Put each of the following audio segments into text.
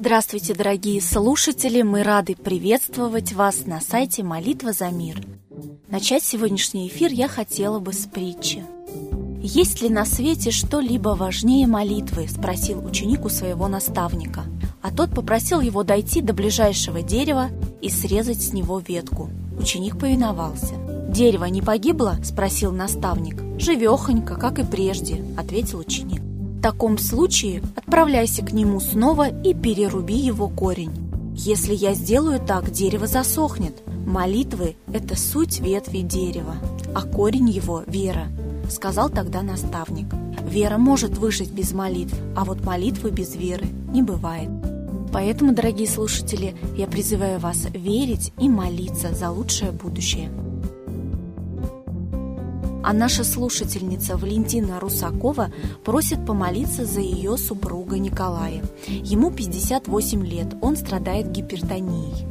Здравствуйте, дорогие слушатели! Мы рады приветствовать вас на сайте «Молитва за мир». Начать сегодняшний эфир я хотела бы с притчи. «Есть ли на свете что-либо важнее молитвы?» – спросил ученик у своего наставника. А тот попросил его дойти до ближайшего дерева и срезать с него ветку. Ученик повиновался. «Дерево не погибло?» – спросил наставник. «Живехонько, как и прежде», – ответил ученик. В таком случае отправляйся к нему снова и переруби его корень. Если я сделаю так, дерево засохнет. Молитвы – это суть ветви дерева, а корень его – вера, сказал тогда наставник. Вера может выжить без молитв, а вот молитвы без веры не бывает. Поэтому, дорогие слушатели, я призываю вас верить и молиться за лучшее будущее. А наша слушательница Валентина Русакова просит помолиться за ее супруга Николая. Ему 58 лет, он страдает гипертонией.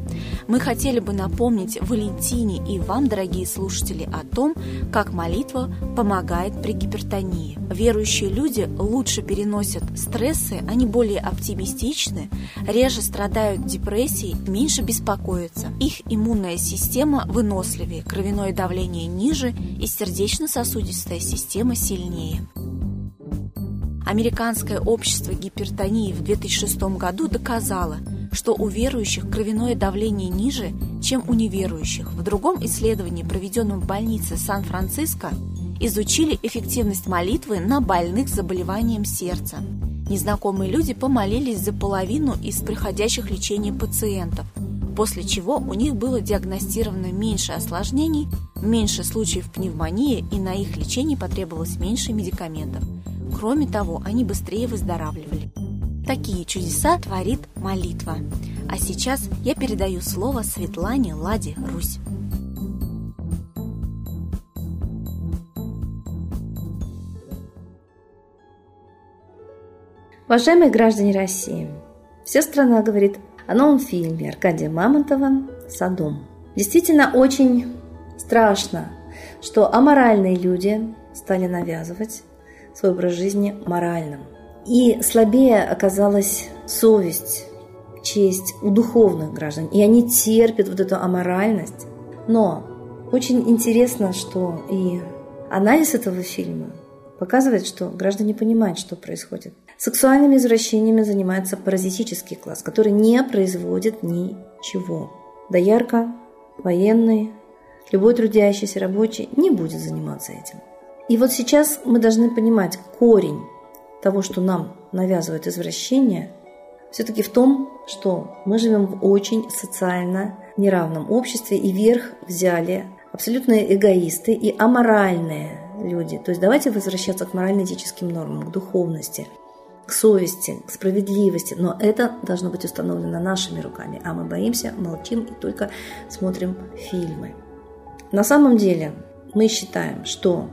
Мы хотели бы напомнить Валентине и вам, дорогие слушатели, о том, как молитва помогает при гипертонии. Верующие люди лучше переносят стрессы, они более оптимистичны, реже страдают депрессией, меньше беспокоятся. Их иммунная система выносливее, кровяное давление ниже и сердечно-сосудистая система сильнее. Американское общество гипертонии в 2006 году доказало – что у верующих кровяное давление ниже, чем у неверующих. В другом исследовании, проведенном в больнице Сан-Франциско, изучили эффективность молитвы на больных заболеванием сердца. Незнакомые люди помолились за половину из приходящих лечения пациентов, после чего у них было диагностировано меньше осложнений, меньше случаев пневмонии и на их лечение потребовалось меньше медикаментов. Кроме того, они быстрее выздоравливали. Такие чудеса творит молитва. А сейчас я передаю слово Светлане Ладе Русь. Уважаемые граждане России, вся страна говорит о новом фильме Аркадия Мамонтова «Садом». Действительно очень страшно, что аморальные люди стали навязывать свой образ жизни моральным – и слабее оказалась совесть, честь у духовных граждан. И они терпят вот эту аморальность. Но очень интересно, что и анализ этого фильма показывает, что граждане понимают, что происходит. Сексуальными извращениями занимается паразитический класс, который не производит ничего. Доярка, военный, любой трудящийся рабочий не будет заниматься этим. И вот сейчас мы должны понимать корень того, что нам навязывают извращения, все-таки в том, что мы живем в очень социально неравном обществе, и верх взяли абсолютные эгоисты и аморальные люди. То есть давайте возвращаться к морально-этическим нормам, к духовности, к совести, к справедливости. Но это должно быть установлено нашими руками, а мы боимся, молчим и только смотрим фильмы. На самом деле мы считаем, что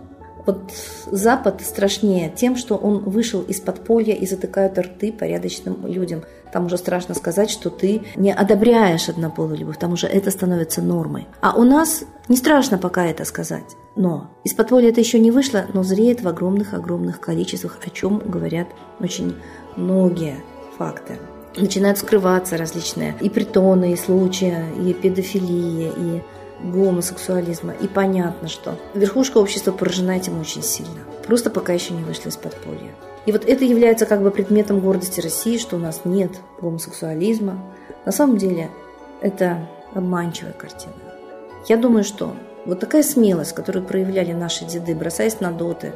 вот Запад страшнее тем, что он вышел из подполья и затыкают рты порядочным людям. Там уже страшно сказать, что ты не одобряешь однополую любовь, там уже это становится нормой. А у нас не страшно пока это сказать. Но из подполья это еще не вышло, но зреет в огромных-огромных количествах, о чем говорят очень многие факты начинают скрываться различные и притоны, и случаи, и педофилии, и гомосексуализма. И понятно, что верхушка общества поражена этим очень сильно. Просто пока еще не вышла из подполья. И вот это является как бы предметом гордости России, что у нас нет гомосексуализма. На самом деле это обманчивая картина. Я думаю, что вот такая смелость, которую проявляли наши деды, бросаясь на доты,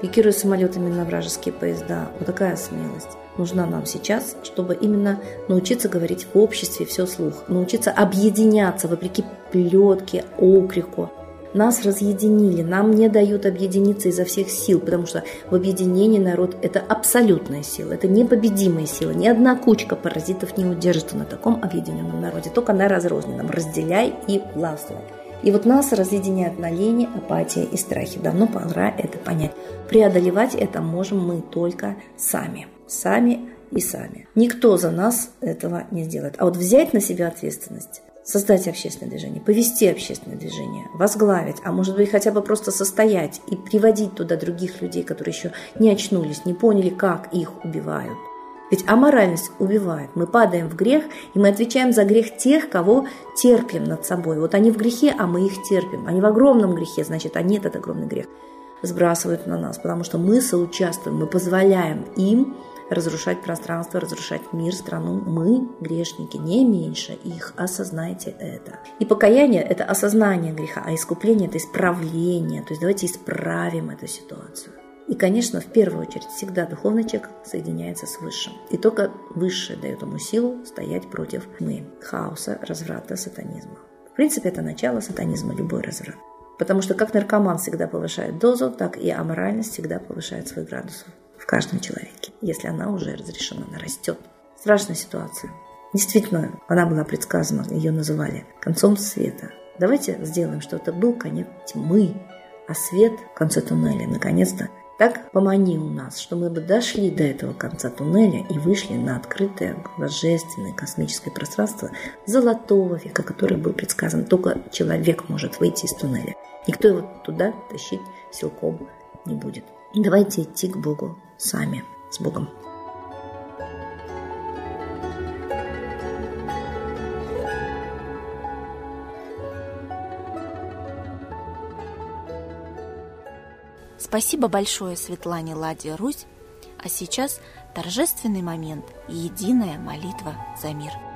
пикируя самолетами на вражеские поезда, вот такая смелость нужна нам сейчас, чтобы именно научиться говорить в обществе все слух, научиться объединяться вопреки плетке, окрику. Нас разъединили, нам не дают объединиться изо всех сил, потому что в объединении народ – это абсолютная сила, это непобедимая сила. Ни одна кучка паразитов не удержится на таком объединенном народе, только на разрозненном. Разделяй и властвуй. И вот нас разъединяют на лени, апатия и страхи. Давно пора это понять. Преодолевать это можем мы только сами сами и сами. Никто за нас этого не сделает. А вот взять на себя ответственность, создать общественное движение, повести общественное движение, возглавить, а может быть хотя бы просто состоять и приводить туда других людей, которые еще не очнулись, не поняли, как их убивают, Ведь аморальность убивает. Мы падаем в грех, и мы отвечаем за грех тех, кого терпим над собой. Вот они в грехе, а мы их терпим. Они в огромном грехе, значит, они этот огромный грех сбрасывают на нас, потому что мы соучаствуем, мы позволяем им разрушать пространство, разрушать мир, страну. Мы, грешники, не меньше их. Осознайте это. И покаяние – это осознание греха, а искупление – это исправление. То есть давайте исправим эту ситуацию. И, конечно, в первую очередь всегда духовный человек соединяется с высшим. И только высшее дает ему силу стоять против мы, хаоса, разврата, сатанизма. В принципе, это начало сатанизма, любой разврат. Потому что как наркоман всегда повышает дозу, так и аморальность всегда повышает свой градус в каждом человеке. Если она уже разрешена, она растет. Страшная ситуация. Действительно, она была предсказана, ее называли концом света. Давайте сделаем, что это был конец тьмы, а свет в конце туннеля наконец-то так поманил нас, что мы бы дошли до этого конца туннеля и вышли на открытое божественное космическое пространство золотого века, который был предсказан. Только человек может выйти из туннеля. Никто его туда тащить силком не будет. Давайте идти к Богу сами, с Богом. Спасибо большое Светлане Ладе Русь. А сейчас торжественный момент – единая молитва за мир –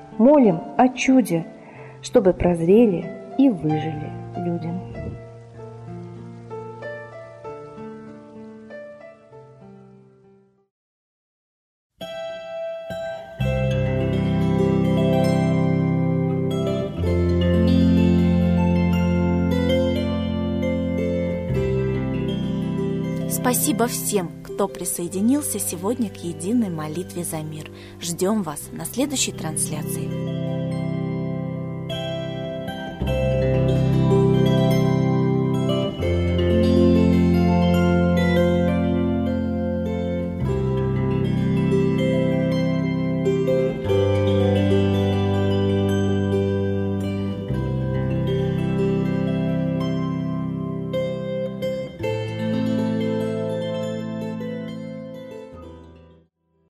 молим о чуде, чтобы прозрели и выжили люди. Спасибо всем, кто присоединился сегодня к единой молитве за мир. Ждем вас на следующей трансляции.